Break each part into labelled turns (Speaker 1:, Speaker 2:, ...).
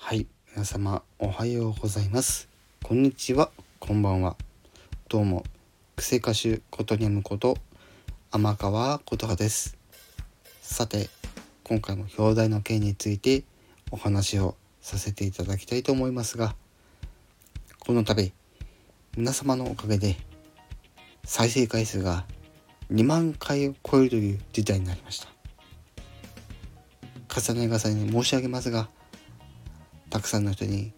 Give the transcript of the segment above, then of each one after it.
Speaker 1: はい、皆様おはようございます。こんにちは、こんばんは。どうも、癖歌手ことにゃむこと天川琴葉です。さて、今回も表題の件についてお話をさせていただきたいと思いますが、この度、皆様のおかげで再生回数が2万回を超えるという事態になりました。重ね重ねに申し上げますが、たくさんの人に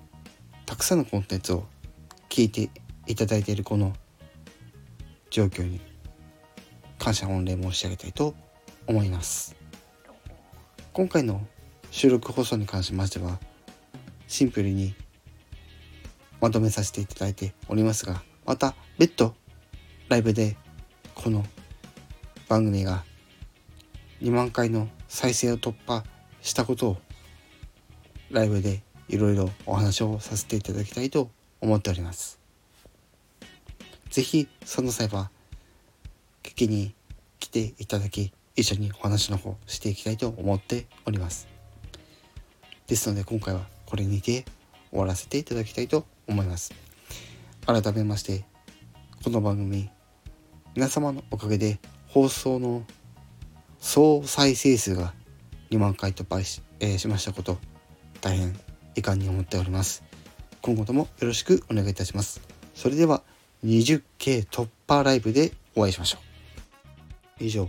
Speaker 1: たくさんのコンテンツを聞いていただいているこの状況に感謝御礼申し上げたいと思います。今回の収録放送に関しましてはシンプルにまとめさせていただいておりますがまた別途ライブでこの番組が2万回の再生を突破したことをライブでいろいろお話をさせていただきたいと思っております。ぜひその際は聞きに来ていただき一緒にお話の方していきたいと思っております。ですので今回はこれにて終わらせていただきたいと思います。改めましてこの番組皆様のおかげで放送の総再生数が2万回突破し,、えーしましたこと大変遺憾に思っております。今後ともよろしくお願いいたします。それでは 20K 突破ライブでお会いしましょう。以上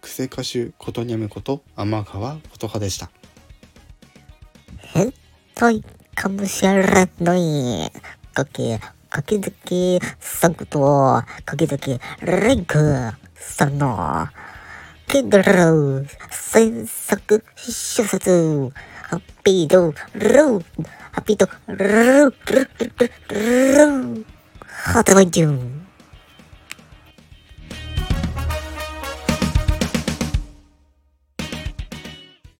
Speaker 1: 癖歌手ことにゃむこと天川琴葉でした。
Speaker 2: 変態かもしれない。かけ、かけずき、さくと、かけずき、レイク、さんの、ケドロー、制作小説、Rapido. Road. Rapido. Road. Road. Road. Road. Road.